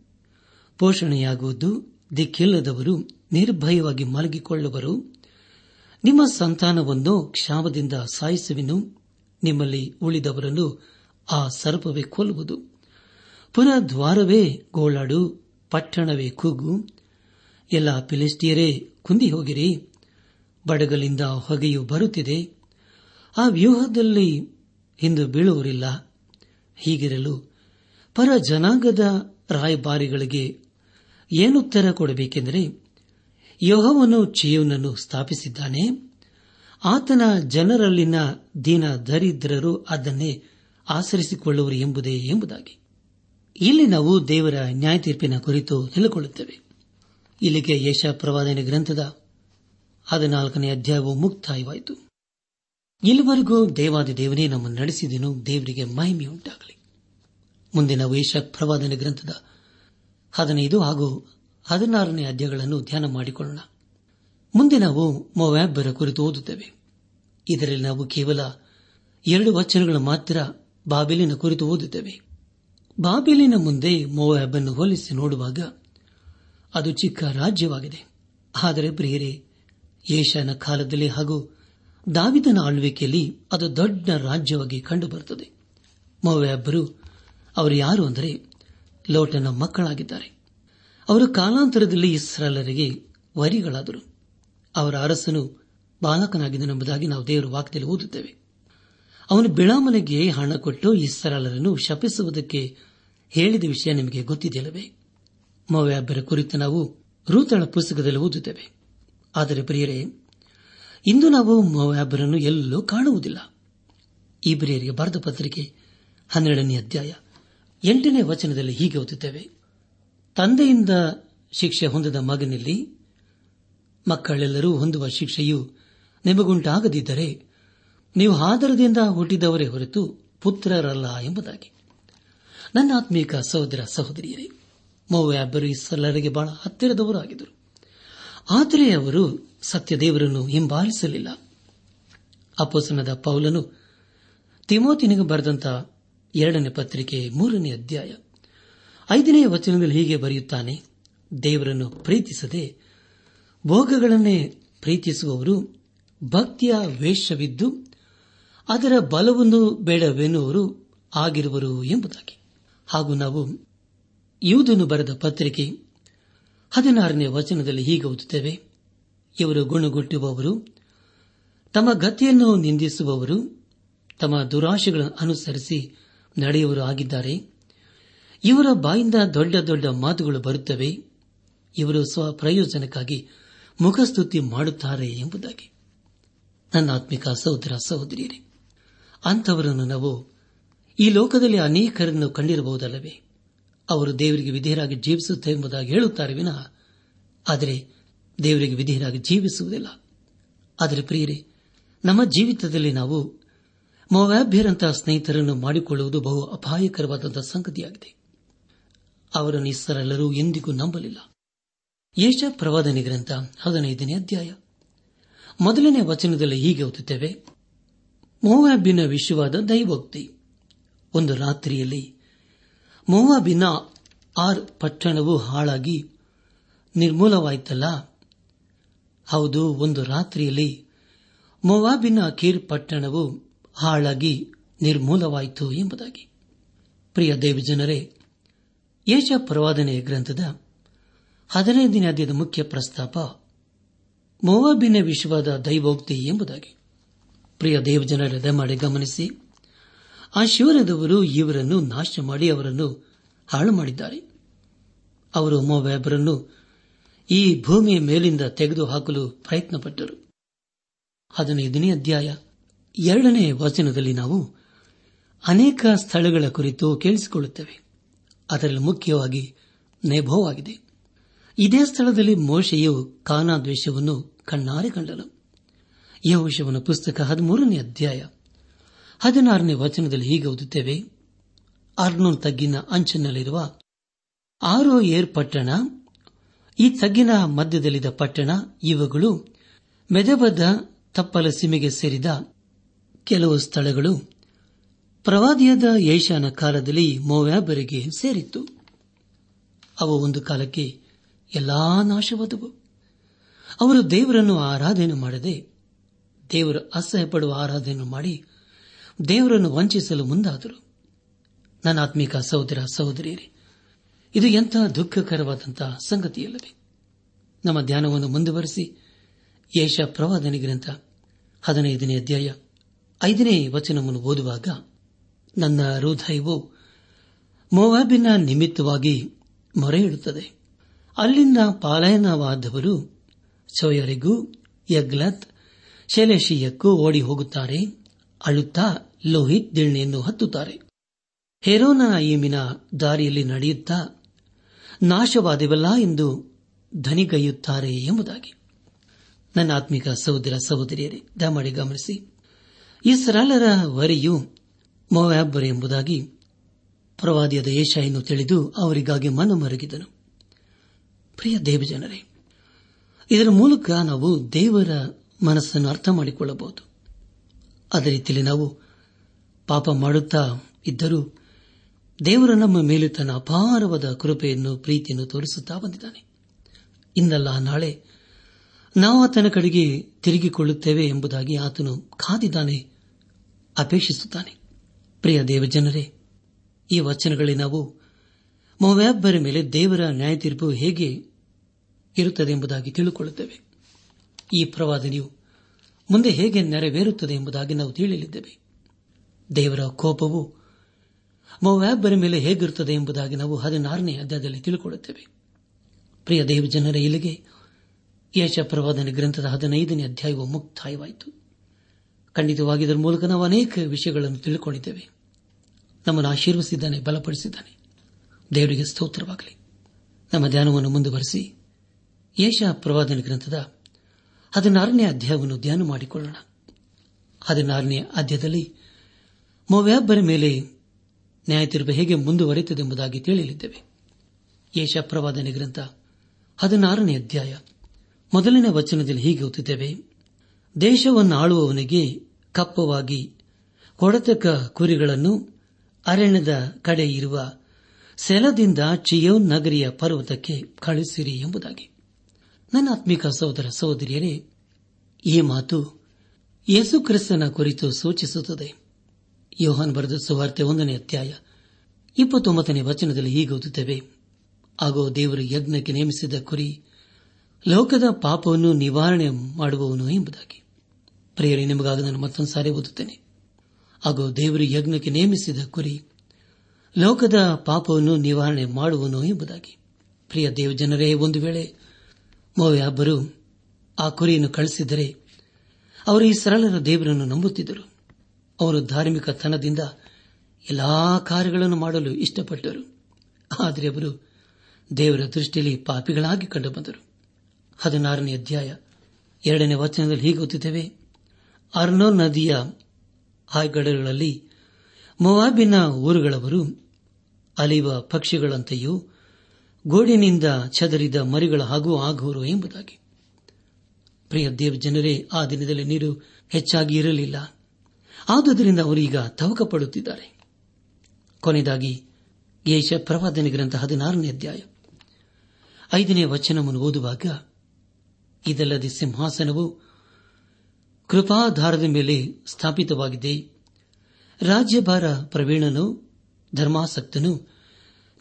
ಪೋಷಣೆಯಾಗುವುದು, ದಿಕ್ಕಿಲ್ಲದವರು ನಿರ್ಭಯವಾಗಿ ಮಲಗಿಕೊಳ್ಳುವರು. ನಿಮ್ಮ ಸಂತಾನವನ್ನು ಕ್ಷಾಮದಿಂದ ಸಾಯಿಸುವೆನು. ನಿಮ್ಮಲ್ಲಿ ಉಳಿದವರನ್ನು ಆ ಸರ್ಪವೇ ಕೊಲ್ಲುವುದು. ಪುನಃ ದ್ವಾರವೇ ಗೋಳಾಡು, ಪಟ್ಟಣವೇ ಕೂಗು. ಎಲ್ಲ ಪಿಲಿಸ್ಟಿಯರೇ ಕುಂದಿ ಹೋಗಿರಿ. ಬಡಗಲಿಂದ ಹೊಗೆಯು ಬರುತ್ತಿದೆ. ಆ ವ್ಯೂಹದಲ್ಲಿ ಇಂದು ಬೀಳುವರಿಲ್ಲ ಹೀಗಿರಲು ಪರ ಜನಾಂಗದ ರಾಯಭಾರಿಗಳಿಗೆ ಏನುತ್ತರ ಕೊಡಬೇಕೆಂದರೆ ಯೋಹವನ್ನು ಚಿಯೋನನ್ನು ಸ್ಥಾಪಿಸಿದ್ದಾನೆ. ಆತನ ಜನರಲ್ಲಿನ ದೀನ ದರಿದ್ರರು ಅದನ್ನೇ ಆಚರಿಸಿಕೊಳ್ಳುವರು ಎಂಬುದೇ ಎಂಬುದಾಗಿ. ಇಲ್ಲಿ ನಾವು ದೇವರ ನ್ಯಾಯ ತೀರ್ಪಿನ ಕುರಿತು ತಿಳಿದುಕೊಳ್ಳುತ್ತೇವೆ. ಇಲ್ಲಿಗೆ ಯಶ ಪ್ರವಾದನೆ ಗ್ರಂಥದ ಹದಿನಾಲ್ಕನೇ ಅಧ್ಯಾಯವು ಮುಕ್ತಾಯವಾಯಿತು. ಇಲ್ಲಿವರೆಗೂ ದೇವಾದಿ ದೇವನೇ ನಮ್ಮನ್ನು ನಡೆಸಿದನು, ದೇವರಿಗೆ ಮಹಿಮೆಯುಂಟಾಗಲಿ ಮುಂದಿನ ವೇಷ ಪ್ರವಾದನೆ ಗ್ರಂಥದ ಹದಿನೈದು ಹಾಗೂ ಹದಿನಾರನೇ ಅಧ್ಯಾಯಗಳನ್ನು ಧ್ಯಾನ ಮಾಡಿಕೊಳ್ಳೋಣ. ಮುಂದೆ ನಾವು ಮೊವ್ಯಾಬ್ಬರ ಕುರಿತು ಓದುತ್ತೇವೆ. ಇದರಲ್ಲಿ ನಾವು ಕೇವಲ ಎರಡು ವಚನಗಳು ಮಾತ್ರ ಬಾಬಿಲಿನ ಕುರಿತು ಓದುತ್ತೇವೆ. ಬಾಬಿಲಿನ ಮುಂದೆ ಮೊವ್ಯಾಬನ್ನು ಹೋಲಿಸಿ ನೋಡುವಾಗ ಅದು ಚಿಕ್ಕ ರಾಜ್ಯವಾಗಿದೆ. ಆದರೆ ಪ್ರಿಯರೇ ಏಷ್ಯಾನ ಕಾಲದಲ್ಲಿ ಹಾಗೂ ದಾವಿದನ ಆಳ್ವಿಕೆಯಲ್ಲಿ ಅದು ದೊಡ್ಡ ರಾಜ್ಯವಾಗಿ ಕಂಡುಬರುತ್ತದೆ. ಮೊವ್ಯಾಬ್ಬರು ಅವರು ಯಾರು ಅಂದರೆ ಲೋಟನ ಮಕ್ಕಳಾಗಿದ್ದಾರೆ. ಅವರು ಕಾಲಾಂತರದಲ್ಲಿ ಇಸ್ರಾಲರಿಗೆ ವರಿಗಳಾದರು. ಅವರ ಅರಸನು ಬಾಲಕನಾಗಿದ್ದನೆಂಬುದಾಗಿ ನಾವು ದೇವರ ವಾಕ್ಯದಲ್ಲಿ ಓದುತ್ತೇವೆ. ಅವನು ಬಿಳಾಮನೆಗೆ ಹಣ ಕೊಟ್ಟು ಇಸ್ರಾಲರನ್ನು ಶಪಿಸುವುದಕ್ಕೆ ಹೇಳಿದ ವಿಷಯ ನಿಮಗೆ ಗೊತ್ತಿದೆಯಲ್ಲವೇ? ಮವ್ಯಾಬ್ಬರ ಕುರಿತು ನಾವು ರೂತಳ ಪುಸ್ತಕದಲ್ಲಿ ಓದುತ್ತೇವೆ. ಆದರೆ ಪ್ರಿಯರೇ ಇಂದು ನಾವು ಮೊವ್ಯಾಬರನ್ನು ಎಲ್ಲೂ ಕಾಣುವುದಿಲ್ಲ. ಇಬ್ರಿಯರಿಗೆ ಬರೆದ ಪತ್ರಿಕೆ ಹನ್ನೆರಡನೇ ಅಧ್ಯಾಯ ಎಂಟನೇ ವಚನದಲ್ಲಿ ಹೀಗೆ ಓದುತ್ತೇವೆ. ತಂದೆಯಿಂದ ಶಿಕ್ಷೆ ಹೊಂದದ ಮಗನಲ್ಲಿ ಮಕ್ಕಳೆಲ್ಲರೂ ಹೊಂದುವ ಶಿಕ್ಷೆಯು ನಿಮಗುಂಟಾಗದಿದ್ದರೆ ನೀವು ಆಧಾರದಿಂದ ಹುಟ್ಟಿದವರೇ ಹೊರತು ಪುತ್ರರಲ್ಲ ಎಂಬುದಾಗಿ. ನನ್ನ ಆತ್ಮೀಕ ಸಹೋದರ ಸಹೋದರಿಯರೇ ಮೋವ್ಯಾಬ್ಬರು ಇಸ್ಸಲರಿಗೆ ಬಹಳ ಹತ್ತಿರದವರು ಆಗಿದ್ದರು ಆದರೆ ಅವರು ಸತ್ಯದೇವರನ್ನು ಹಿಂಬಾಲಿಸಲಿಲ್ಲ. ಅಪೋಸನದ ಪೌಲನು ತಿಮೋತಿನಿಗೆ ಬರೆದಂತ ಎರಡನೇ ಪತ್ರಿಕೆ ಮೂರನೇ ಅಧ್ಯಾಯ ಐದನೇ ವಚನದಲ್ಲಿ ಹೀಗೆ ಬರೆಯುತ್ತಾನೆ, ದೇವರನ್ನು ಪ್ರೀತಿಸದೆ ಭೋಗಗಳನ್ನೇ ಪ್ರೀತಿಸುವವರು ಭಕ್ತಿಯ ವೇಷವಿದ್ದು ಅದರ ಬಲವನ್ನು ಬೇಡವೆನ್ನುವರು ಆಗಿರುವರು ಎಂಬುದಾಗಿ. ಹಾಗೂ ನಾವು ಯೂದನು ಬರೆದ ಪತ್ರಿಕೆ ಹದಿನಾರನೇ ವಚನದಲ್ಲಿ ಹೀಗೆ ಓದುತ್ತೇವೆ. ಇವರು ಗುಣಗುಟ್ಟುವವರು, ತಮ್ಮ ಗತಿಯನ್ನು ನಿಂದಿಸುವವರು, ತಮ್ಮ ದುರಾಶೆಗಳನ್ನು ಅನುಸರಿಸಿ ನಡೆಯುವರು ಆಗಿದ್ದಾರೆ. ಇವರ ಬಾಯಿಂದ ದೊಡ್ಡ ದೊಡ್ಡ ಮಾತುಗಳು ಬರುತ್ತವೆ. ಇವರು ಸ್ವಪ್ರಯೋಜನಕ್ಕಾಗಿ ಮುಖಸ್ತುತಿ ಮಾಡುತ್ತಾರೆ ಎಂಬುದಾಗಿ. ನನ್ನ ಆತ್ಮಿಕ ಸಹೋದರ ಸಹೋದರಿಯರೇ, ಅಂಥವರನ್ನು ನಾವು ಈ ಲೋಕದಲ್ಲಿ ಅನೇಕರನ್ನು ಕಂಡಿರಬಹುದಲ್ಲವೇ? ಅವರು ದೇವರಿಗೆ ವಿಧೇಯರಾಗಿ ಜೀವಿಸುತ್ತೆ ಎಂಬುದಾಗಿ ಹೇಳುತ್ತಾರೆ ವಿನಃ, ಆದರೆ ದೇವರಿಗೆ ವಿಧೇಯರಾಗಿ ಜೀವಿಸುವುದಿಲ್ಲ. ಆದರೆ ಪ್ರಿಯರೇ, ನಮ್ಮ ಜೀವಿತದಲ್ಲಿ ನಾವು ಮೊವ್ಯಾಭ್ಯರಂತಹ ಸ್ನೇಹಿತರನ್ನು ಮಾಡಿಕೊಳ್ಳುವುದು ಬಹು ಅಪಾಯಕರವಾದಂತಹ ಸಂಗತಿಯಾಗಿದೆ. ಅವರನ್ನು ಇಸ್ಸರೆಲ್ಲರೂ ಎಂದಿಗೂ ನಂಬಲಿಲ್ಲ. ಯೇಷ ಪ್ರವಾದನೆ ಗ್ರಂಥ ಹದಿನೈದನೇ ಅಧ್ಯಾಯ. ಮೊದಲನೇ ವಚನದಲ್ಲಿ ಹೀಗೆ ಓದುತ್ತೇವೆ ಮೋವಾಬಿನ ವಿಶ್ವವಾದ ದೈವೋಕ್ತಿ. ಒಂದು ರಾತ್ರಿಯಲ್ಲಿ ಮೋವಾಬಿನ ಆರ್ ಪಟ್ಟಣವು ಹಾಳಾಗಿ ನಿರ್ಮೂಲವಾಯಿತಲ್ಲ? ಹೌದು, ಒಂದು ರಾತ್ರಿಯಲ್ಲಿ ಮೊವಾಬಿನ ಕೀರ್ ಪಟ್ಟಣವು ಹಾಳಾಗಿ ನಿರ್ಮೂಲವಾಯಿತು ಎಂಬುದಾಗಿ. ಪ್ರಿಯ ದೇವಜನರೇ ಯೇಷ ಪ್ರವಾದನೆಯ ಗ್ರಂಥದ ಹದಿನೈದನೇ ಅಧ್ಯದ ಮುಖ್ಯ ಪ್ರಸ್ತಾಪ ಮೋವಾಬಿನ ವಿಶ್ವದ ದೈವೋಕ್ತಿ ಎಂಬುದಾಗಿ. ಪ್ರಿಯ ದೇವಜನರ ಮಾಡಿ ಗಮನಿಸಿ. ಆ ಶಿವರದವರು ಇವರನ್ನು ನಾಶ ಮಾಡಿ ಅವರನ್ನು ಹಾಳು ಮಾಡಿದ್ದಾರೆ. ಅವರು ಮೊಬೈಬರನ್ನು ಈ ಭೂಮಿಯ ಮೇಲಿಂದ ತೆಗೆದುಹಾಕಲು ಪ್ರಯತ್ನಪಟ್ಟರು. ಹದಿನೈದನೇ ಅಧ್ಯಾಯ ಎರಡನೇ ವಚನದಲ್ಲಿ ನಾವು ಅನೇಕ ಸ್ಥಳಗಳ ಕುರಿತು ಕೇಳಿಸಿಕೊಳ್ಳುತ್ತೇವೆ. ಅದರಲ್ಲಿ ಮುಖ್ಯವಾಗಿ ನೇಭೋವಾಗಿದೆ ಇದೇ ಸ್ಥಳದಲ್ಲಿ ಮೋಶೆಯು ಕಾನಾದ್ವೇಷವನ್ನು ಕಣ್ಣಾರೆ ಕಂಡನು. ಯಹೋಶವನ ಪುಸ್ತಕ ಹದಿಮೂರನೇ ಅಧ್ಯಾಯ ಹದಿನಾರನೇ ವಚನದಲ್ಲಿ ಹೀಗೆ ಓದುತ್ತೇವೆ. ಅರ್ನೋನ್ ತಗ್ಗಿನ ಅಂಚಿನಲ್ಲಿರುವ ಆರೋ ಏರ್ ಪಟ್ಟಣ, ಈ ತಗ್ಗಿನ ಮಧ್ಯದಲ್ಲಿದ್ದ ಪಟ್ಟಣ, ಇವುಗಳು ಮೆದಬದ್ದ ತಪ್ಪಲ ಸೀಮೆಗೆ ಸೇರಿದ ಕೆಲವು ಸ್ಥಳಗಳು. ಪ್ರವಾದಿಯಾದ ಏಷಾನ ಕಾಲದಲ್ಲಿ ಮೋವ್ಯಾಬರಿಗೆ ಸೇರಿತ್ತು. ಅವು ಒಂದು ಕಾಲಕ್ಕೆ ಎಲ್ಲಾ ನಾಶವಾದವು. ಅವರು ದೇವರನ್ನು ಆರಾಧನೆ ಮಾಡದೆ, ದೇವರು ಅಸಹ್ಯಪಡುವ ಆರಾಧನೆ ಮಾಡಿ ದೇವರನ್ನು ವಂಚಿಸಲು ಮುಂದಾದರು. ನನ್ನ ಆತ್ಮಿಕ ಸಹೋದರ, ಸಹೋದರಿಯರೇ, ಇದು ಎಂತಹ ದುಃಖಕರವಾದಂತಹ ಸಂಗತಿಯಲ್ಲವೇ? ನಮ್ಮ ಧ್ಯಾನವನ್ನು ಮುಂದುವರೆಸಿ ಯೇಷ ಪ್ರವಾದನೆ ಗ್ರಂಥ ಹದಿನೈದನೇ ಅಧ್ಯಾಯ ಐದನೇ ವಚನವನ್ನು ಓದುವಾಗ, ನನ್ನ ಹೃದಯವು ಮೊಹಬಿನ ನಿಮಿತ್ತವಾಗಿ ಮೊರೆ ಇಡುತ್ತದೆ ಅಲ್ಲಿಂದ ಪಾಲಾಯನವಾದವರು ಸೋಯರಿಗೂ ಯಗ್ಲತ್ ಶೈಲೇಶಿಯಕ್ಕೂ ಓಡಿ ಹೋಗುತ್ತಾರೆ ಅಳುತ್ತಾ ಲೋಹಿತ್ ದಿಣ್ಣೆಯನ್ನು ಹತ್ತುತ್ತಾರೆ. ಹೆರೋನ ಏಮಿನ ದಾರಿಯಲ್ಲಿ ನಡೆಯುತ್ತಾ, ನಾಶವಾದವಲ್ಲ ಎಂದು ಧನಿಗೈಯುತ್ತಾರೆ ಎಂಬುದಾಗಿ. ನನ್ನ ಆತ್ಮಿಕ ಸಹೋದರ ಸಹೋದರಿಯರೇ, ದಯಮಾಡಿ ಗಮನಿಸಿ. ಇಸ್ರಾಲರ ವರೆಯು ಮೊವ್ಯಾಬ್ಬರು ಎಂಬುದಾಗಿ ಪ್ರವಾದಿಯಾದ ಏಷಾಯನ್ನು ತಿಳಿದು ಅವರಿಗಾಗಿ ಮನಮರುಗಿದನು ಪ್ರಿಯ ದೇವಜನರೇ, ಇದರ ಮೂಲಕ ನಾವು ದೇವರ ಮನಸ್ಸನ್ನು ಅರ್ಥ ಮಾಡಿಕೊಳ್ಳಬಹುದು. ಅದೇ ರೀತಿಯಲ್ಲಿ ನಾವು ಪಾಪ ಮಾಡುತ್ತಾ ಇದ್ದರೂ ದೇವರು ನಮ್ಮ ಮೇಲೆ ತನ್ನ ಅಪಾರವಾದ ಕೃಪೆಯನ್ನು, ಪ್ರೀತಿಯನ್ನು ತೋರಿಸುತ್ತಾ ಬಂದಿದ್ದಾನೆ. ಇಂದಲ್ಲ ನಾಳೆ ನಾವು ಆತನ ಕಡೆಗೆ ತಿರುಗಿಕೊಳ್ಳುತ್ತೇವೆ ಎಂಬುದಾಗಿ ಆತನು ಕಾದಿದ್ದಾನೆ, ಅಪೇಕ್ಷಿಸುತ್ತಾನೆ. ಪ್ರಿಯ ದೇವಜನರೇ, ಈ ವಚನಗಳಲ್ಲಿ ನಾವು ಮೊವ್ಯಾಬ್ಬರ ಮೇಲೆ ದೇವರ ನ್ಯಾಯ ತೀರ್ಪು ಹೇಗೆ ಇರುತ್ತದೆ ಎಂಬುದಾಗಿ ತಿಳಿದುಕೊಳ್ಳುತ್ತೇವೆ ಈ ಪ್ರವಾದನೆಯು ಮುಂದೆ ಹೇಗೆ ನೆರವೇರುತ್ತದೆ ಎಂಬುದಾಗಿ ನಾವು ತಿಳಿಯಲಿದ್ದೇವೆ. ದೇವರ ಕೋಪವು ಮೊವ್ಯಾಬ್ಬರ ಮೇಲೆ ಹೇಗಿರುತ್ತದೆ ಎಂಬುದಾಗಿ ನಾವು ಹದಿನಾರನೇ ಅಧ್ಯಾಯದಲ್ಲಿ ತಿಳಿಕೊಳ್ಳುತ್ತೇವೆ. ಪ್ರಿಯ ದೇವ ಜನರ, ಇಲ್ಲಿಗೆ ಯಶ ಪ್ರವಾದನೆ ಗ್ರಂಥದ ಹದಿನೈದನೇ ಅಧ್ಯಾಯವು ಮುಕ್ತಾಯವಾಯಿತು. ಖಂಡಿತವಾಗಿ ಇದರ ಮೂಲಕ ನಾವು ಅನೇಕ ವಿಷಯಗಳನ್ನು ತಿಳಿದುಕೊಂಡಿದ್ದೇವೆ ನಮ್ಮನ್ನು ಆಶೀರ್ವಿಸಿದ್ದಾನೆ ಬಲಪಡಿಸಿದ್ದಾನೆ. ದೇವರಿಗೆ ಸ್ತೋತ್ರವಾಗಲಿ. ನಮ್ಮ ಧ್ಯಾನವನ್ನು ಮುಂದುವರೆಸಿ ಯಶ ಪ್ರವಾದನ ಗ್ರಂಥದ ಹದಿನಾರನೇ ಅಧ್ಯಾಯವನ್ನು ಧ್ಯಾನ ಮಾಡಿಕೊಳ್ಳೋಣ. ಹದಿನಾರನೇ ಅಧ್ಯಾಯದಲ್ಲಿ ಮೊವ್ಯಾಬ್ಬರ ಮೇಲೆ ನ್ಯಾಯ ತೀರ್ಪು ಹೇಗೆ ಮುಂದುವರೆಯುತ್ತದೆ ಎಂಬುದಾಗಿ ತಿಳಿಯಲಿದ್ದೇವೆ. ಯಶಪ್ರವಾದನೆ ಪ್ರವಾದನೆ ಗ್ರಂಥ ಹದಿನಾರನೇ ಅಧ್ಯಾಯ ಮೊದಲನೇ ವಚನದಲ್ಲಿ ಹೀಗೆ ಓದುತ್ತೇವೆ. ದೇಶವನ್ನು ಆಳುವವನಿಗೆ ಕಪ್ಪವಾಗಿ ಕೊಡತಕ್ಕ ಕುರಿಗಳನ್ನು ಅರಣ್ಯದ ಕಡೆ ಇರುವ ಸೆಲದಿಂದ ಚಿಯೋನ್ ನಗರಿಯ ಪರ್ವತಕ್ಕೆ ಕಳಿಸಿರಿ ಎಂಬುದಾಗಿ. ನನ್ನ ಆತ್ಮಿಕ ಸಹೋದರ ಸಹೋದರಿಯರೇ, ಈ ಮಾತು ಯೇಸು ಕ್ರಿಸ್ತನ ಕುರಿತು ಸೂಚಿಸುತ್ತದೆ. ಯೋಹಾನ್ ಬರೆದ ಸುವಾರ್ತೆ ಒಂದನೇ ಅಧ್ಯಾಯ ಇಪ್ಪತ್ತೊಂಬತ್ತನೇ ವಚನದಲ್ಲಿ ಹೀಗೆ ಓದುತ್ತೇವೆ. ಆಗೋ ದೇವರು ಯಜ್ಞಕ್ಕೆ ನೇಮಿಸಿದ ಕುರಿ ಲೋಕದ ಪಾಪವನ್ನು ನಿವಾರಣೆ ಮಾಡುವವನು ಎಂಬುದಾಗಿ. ಪ್ರಿಯರೇ, ನಿಮಗಾಗ ನಾನು ಮತ್ತೊಂದು ಸಾರಿ ಓದುತ್ತೇನೆ. ಆಗೋ ದೇವರು ಯಜ್ಞಕ್ಕೆ ನೇಮಿಸಿದ ಕುರಿ ಲೋಕದ ಪಾಪವನ್ನು ನಿವಾರಣೆ ಮಾಡುವನು ಎಂಬುದಾಗಿ. ಪ್ರಿಯ ದೇವಜನರೇ, ಒಂದು ವೇಳೆ ಮೋವ್ಯಾಬ್ಬರು ಆ ಕುರಿಯನ್ನು ಕಳಿಸಿದರೆ ಅವರು ಈ ಸರಳರ ದೇವರನ್ನು ನಂಬುತ್ತಿದ್ದರು. ಅವರು ಧಾರ್ಮಿಕತನದಿಂದ ಎಲ್ಲಾ ಕಾರ್ಯಗಳನ್ನು ಮಾಡಲು ಇಷ್ಟಪಟ್ಟರು. ಆದರೆ ಅವರು ದೇವರ ದೃಷ್ಟಿಯಲ್ಲಿ ಪಾಪಿಗಳಾಗಿ ಕಂಡುಬಂದರು. ಹದಿನಾರನೇ ಅಧ್ಯಾಯ ಎರಡನೇ ವಚನದಲ್ಲಿ ಹೀಗೆ ಗೊತ್ತಿದ್ದೇವೆ ಅರ್ನೋ ನದಿಯ ಹಾಯ್ಗಡಗಳಲ್ಲಿ ಮೊವಾಬಿನ ಊರುಗಳವರು ಅಲಿವ ಪಕ್ಷಿಗಳಂತೆಯೂ ಗೋಡಿನಿಂದ ಚದರಿದ ಮರಿಗಳ ಹಾಗೂ ಆಗುವರು ಎಂಬುದಾಗಿ. ಪ್ರಿಯ ದೇವ್ ಜನರೇ, ಆ ದಿನದಲ್ಲಿ ನೀರು ಹೆಚ್ಚಾಗಿ ಇರಲಿಲ್ಲ. ಆದುದರಿಂದ ಅವರೀಗ ತವಕ ಪಡುತ್ತಿದ್ದಾರೆ ಕೊನೆಯದಾಗಿ ಯೇಷ ಪ್ರವಾದನೆ ಗ್ರಂಥ ಹದಿನಾರನೇ ಅಧ್ಯಾಯ. ಐದನೇ ವಚನವನ್ನು ಓದುವಾಗ, ಇದಲ್ಲದೆ ಸಿಂಹಾಸನವು ಕೃಪಾಧಾರದ ಮೇಲೆ ಸ್ಥಾಪಿತವಾಗಿದೆ. ರಾಜ್ಯಭಾರ ಪ್ರವೀಣನು, ಧರ್ಮಾಸಕ್ತನು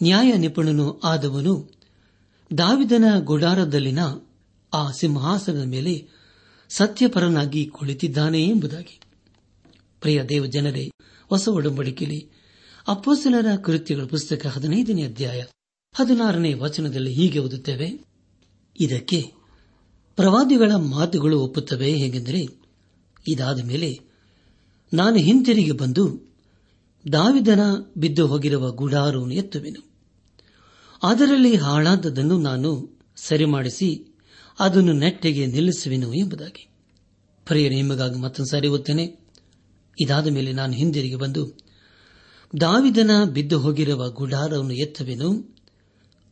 ನ್ಯಾಯ ನಿಪುಣನು ಆದವನು. ದಾವಿದನ ಗುಡಾರದಲ್ಲಿನ ಆ ಸಿಂಹಾಸನದ ಮೇಲೆ ಸತ್ಯಪರನಾಗಿ ಕುಳಿತಿದ್ದಾನೆ ಎಂಬುದಾಗಿ. ಪ್ರಿಯ ದೇವ ಜನರೇ ಹೊಸ ಒಡಂಬಡಿಕೆಯಲ್ಲಿ ಅಪ್ಪೋಸಲರ ಕೃತ್ಯಗಳ ಪುಸ್ತಕ ಹದಿನೈದನೇ ಅಧ್ಯಾಯ ಹದಿನಾರನೇ ವಚನದಲ್ಲಿ ಹೀಗೆ ಓದುತ್ತೇವೆ. ಇದಕ್ಕೆ ಪ್ರವಾದಿಗಳ ಮಾತುಗಳು ಒಪ್ಪುತ್ತವೆ ಹೇಗೆಂದರೆ, ಇದಾದ ಮೇಲೆ ನಾನು ಹಿಂತಿರುಗಿ ಬಂದು ದಾವಿದನ ಬಿದ್ದು ಹೋಗಿರುವ ಗುಡಾರವನ್ನು ಎತ್ತುವೆನು. ಅದರಲ್ಲಿ ಹಾಳಾದದನ್ನು ನಾನು ಸರಿಮಾಡಿಸಿ ಅದನ್ನು ನೆಟ್ಟಿಗೆ ನಿಲ್ಲಿಸುವೆನು ಎಂಬುದಾಗಿ. ಪ್ರಿಯ ನಿಮಗಾಗಿ ಮತ್ತೊಂದು ಸಾರಿ ಓದ್ತೇನೆ. ಇದಾದ ಮೇಲೆ ನಾನು ಹಿಂದಿರುಗಿ ಬಂದು ದಾವಿದನ ಬಿದ್ದು ಹೋಗಿರುವ ಗುಡಾರವನ್ನು ಎತ್ತವೆನು.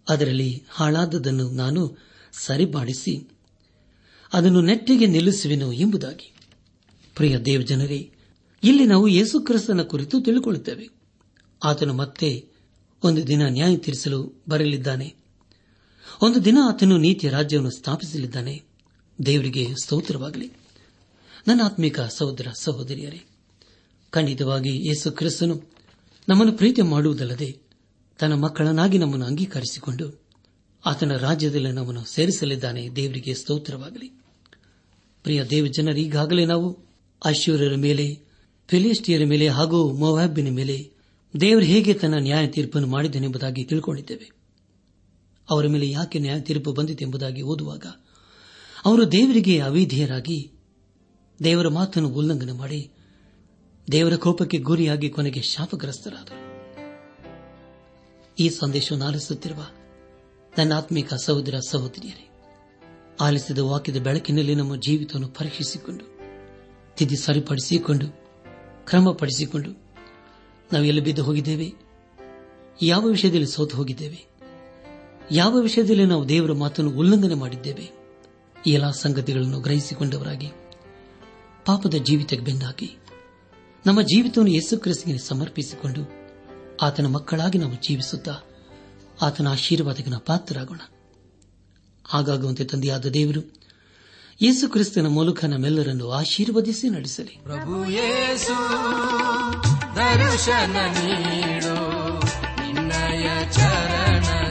ಅದರಲ್ಲಿ ಹಾಳಾದದನ್ನು ನಾನು ಸರಿಮಾಡಿಸಿ ಅದನ್ನು ನೆಟ್ಟಿಗೆ ನಿಲ್ಲಿಸುವೆನು ಎಂಬುದಾಗಿ. ಪ್ರಿಯ ದೇವಜನರೇ, ಇಲ್ಲಿ ನಾವು ಯೇಸುಕ್ರಿಸ್ತನ ಕುರಿತು ತಿಳಿಕೊಳ್ಳುತ್ತೇವೆ. ಆತನು ಮತ್ತೆ ಒಂದು ದಿನ ನ್ಯಾಯ ತೀರಿಸಲು ಬರಲಿದ್ದಾನೆ. ಒಂದು ದಿನ ಆತನು ನೀತಿಯ ರಾಜ್ಯವನ್ನು ಸ್ಥಾಪಿಸಲಿದ್ದಾನೆ. ದೇವರಿಗೆ ಸ್ತೋತ್ರವಾಗಲಿ. ನನ್ನ ಆತ್ಮಿಕ ಸಹೋದರ ಸಹೋದರಿಯರೇ, ಖಂಡಿತವಾಗಿ ಯೇಸು ಕ್ರಿಸ್ತನು ನಮ್ಮನ್ನು ಪ್ರೀತಿ ಮಾಡುವುದಲ್ಲದೆ ತನ್ನ ಮಕ್ಕಳನ್ನಾಗಿ ನಮ್ಮನ್ನು ಅಂಗೀಕರಿಸಿಕೊಂಡು ಆತನ ರಾಜ್ಯದಲ್ಲಿ ನಮ್ಮನ್ನು ಸೇರಿಸಲಿದ್ದಾನೆ. ದೇವರಿಗೆ ಸ್ತೋತ್ರವಾಗಲಿ. ಪ್ರಿಯ ದೇವ ಜನರು ಈಗಾಗಲೇ ನಾವು ಐಶ್ವರ್ಯರ ಮೇಲೆ ಫಿಲಿಸ್ಟಿಯರ ಮೇಲೆ ಹಾಗೂ ಮೊವಾಬಿನ ಮೇಲೆ ದೇವರು ಹೇಗೆ ತನ್ನ ನ್ಯಾಯ ತೀರ್ಪನ್ನು ಮಾಡಿದನೆಂಬುದಾಗಿ ತಿಳ್ಕೊಂಡಿದ್ದೇವೆ. ಅವರ ಮೇಲೆ ಯಾಕೆ ನ್ಯಾಯ ತೀರ್ಪು ಬಂದಿದೆ ಎಂಬುದಾಗಿ ಓದುವಾಗ, ಅವರು ದೇವರಿಗೆ ಅವಿಧೇಯರಾಗಿ ದೇವರ ಮಾತನ್ನು ಉಲ್ಲಂಘನೆ ಮಾಡಿ ದೇವರ ಕೋಪಕ್ಕೆ ಗುರಿಯಾಗಿ ಕೊನೆಗೆ ಶಾಪಗ್ರಸ್ತರಾದರು. ಈ ಸಂದೇಶವನ್ನು ಆಲಿಸುತ್ತಿರುವ ನನ್ನ ಆತ್ಮಿಕ ಸಹೋದರ ಸಹೋದರಿಯರೇ, ಆಲಿಸಿದ ವಾಕ್ಯದ ಬೆಳಕಿನಲ್ಲಿ ನಮ್ಮ ಜೀವಿತವನ್ನು ಪರೀಕ್ಷಿಸಿಕೊಂಡು, ತಿದ್ದಿ ಸರಿಪಡಿಸಿಕೊಂಡು, ಕ್ರಮಪಡಿಸಿಕೊಂಡು ನಾವು ಎಲ್ಲಿ ಬಿದ್ದು ಹೋಗಿದ್ದೇವೆ? ಯಾವ ವಿಷಯದಲ್ಲಿ ಸೋತು ಹೋಗಿದ್ದೇವೆ? ಯಾವ ವಿಷಯದಲ್ಲಿ ನಾವು ದೇವರ ಮಾತನ್ನು ಉಲ್ಲಂಘನೆ ಮಾಡಿದ್ದೇವೆ? ಈ ಎಲ್ಲ ಸಂಗತಿಗಳನ್ನು ಗ್ರಹಿಸಿಕೊಂಡವರಾಗಿ, ಪಾಪದ ಜೀವಿತಕ್ಕೆ ಬೆನ್ನಾಗಿ ನಮ್ಮ ಜೀವಿತವನ್ನು ಯೇಸು ಕ್ರಿಸ್ತಿಗೆ ಸಮರ್ಪಿಸಿಕೊಂಡು ಆತನ ಮಕ್ಕಳಾಗಿ ನಾವು ಜೀವಿಸುತ್ತಾ ಆತನ ಆಶೀರ್ವಾದಕ್ಕೆ ನಾವು ಪಾತ್ರರಾಗೋಣ. ಹಾಗಾಗುವಂತೆ ತಂದೆಯಾದ ದೇವರು, ಯೇಸು ಕ್ರಿಸ್ತನ ಮೂಲಕ ನಮ್ಮೆಲ್ಲರನ್ನು ಆಶೀರ್ವದಿಸಿ ನಡೆಸಲಿ.
शननी नय चरण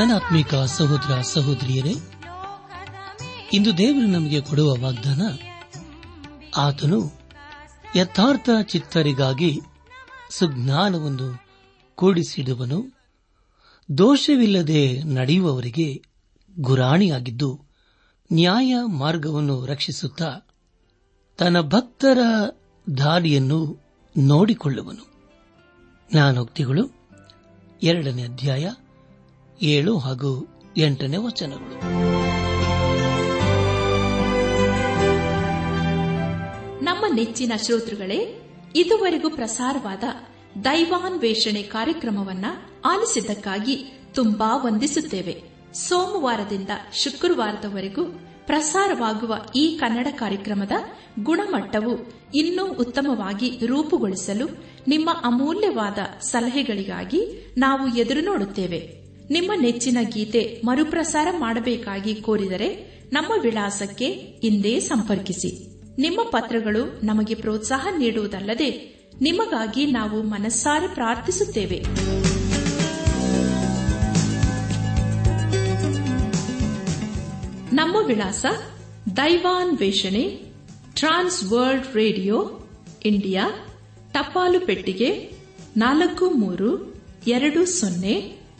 ನನ್ನ ಆತ್ಮೀಕ ಸಹೋದರ ಸಹೋದರಿಯರೇ, ಇಂದು ದೇವರು ನಮಗೆ ಕೊಡುವ ವಾಗ್ದಾನ, ಆತನು ಯಥಾರ್ಥ ಚಿತ್ತರಿಗಾಗಿ ಸುಜ್ಞಾನವನ್ನು ಕೂಡಿಸಿಡುವನು ದೋಷವಿಲ್ಲದೆ ನಡೆಯುವವರಿಗೆ ಗುರಾಣಿಯಾಗಿದ್ದು, ನ್ಯಾಯ ಮಾರ್ಗವನ್ನು ರಕ್ಷಿಸುತ್ತಾ ತನ್ನ ಭಕ್ತರ ದಾರಿಯನ್ನು ನೋಡಿಕೊಳ್ಳುವನು. ಜ್ಞಾನೋಕ್ತಿಗಳು, ಎರಡನೇ ಅಧ್ಯಾಯ ಏಳು ಹಾಗೂ ಎಂಟನೇ ವಚನಗಳು.
ನಮ್ಮ ನೆಚ್ಚಿನ ಶ್ರೋತೃಗಳೇ, ಇದುವರೆಗೂ ಪ್ರಸಾರವಾದ ದೈವಾನ್ವೇಷಣೆ ಕಾರ್ಯಕ್ರಮವನ್ನ ಆಲಿಸಿದ್ದಕ್ಕಾಗಿ ತುಂಬಾ ವಂದಿಸುತ್ತೇವೆ. ಸೋಮವಾರದಿಂದ ಶುಕ್ರವಾರದವರೆಗೂ ಪ್ರಸಾರವಾಗುವ ಈ ಕನ್ನಡ ಕಾರ್ಯಕ್ರಮದ ಗುಣಮಟ್ಟವು ಇನ್ನೂ ಉತ್ತಮವಾಗಿ ರೂಪುಗೊಳಿಸಲು ನಿಮ್ಮ ಅಮೂಲ್ಯವಾದ ಸಲಹೆಗಳಿಗಾಗಿ ನಾವು ಎದುರು ನೋಡುತ್ತೇವೆ. ನಿಮ್ಮ ನೆಚ್ಚಿನ ಗೀತೆ ಮರುಪ್ರಸಾರ ಮಾಡಬೇಕಾಗಿ ಕೋರಿದರೆ ನಮ್ಮ ವಿಳಾಸಕ್ಕೆ ಇಂದೇ ಸಂಪರ್ಕಿಸಿ. ನಿಮ್ಮ ಪತ್ರಗಳು ನಮಗೆ ಪ್ರೋತ್ಸಾಹ ನೀಡುವುದಲ್ಲದೆ ನಿಮಗಾಗಿ ನಾವು ಮನಸ್ಸಾರೆ ಪ್ರಾರ್ಥಿಸುತ್ತೇವೆ. ನಮ್ಮ ವಿಳಾಸ ದೈವಾನ್ ವೇಷಣೆ ಟ್ರಾನ್ಸ್ ವರ್ಲ್ಡ್ ರೇಡಿಯೋ, ಇಂಡಿಯಾ, ಟಪಾಲು ಪೆಟ್ಟಿಗೆ ನಾಲ್ಕು ಮೂರು ಎರಡು ಸೊನ್ನೆ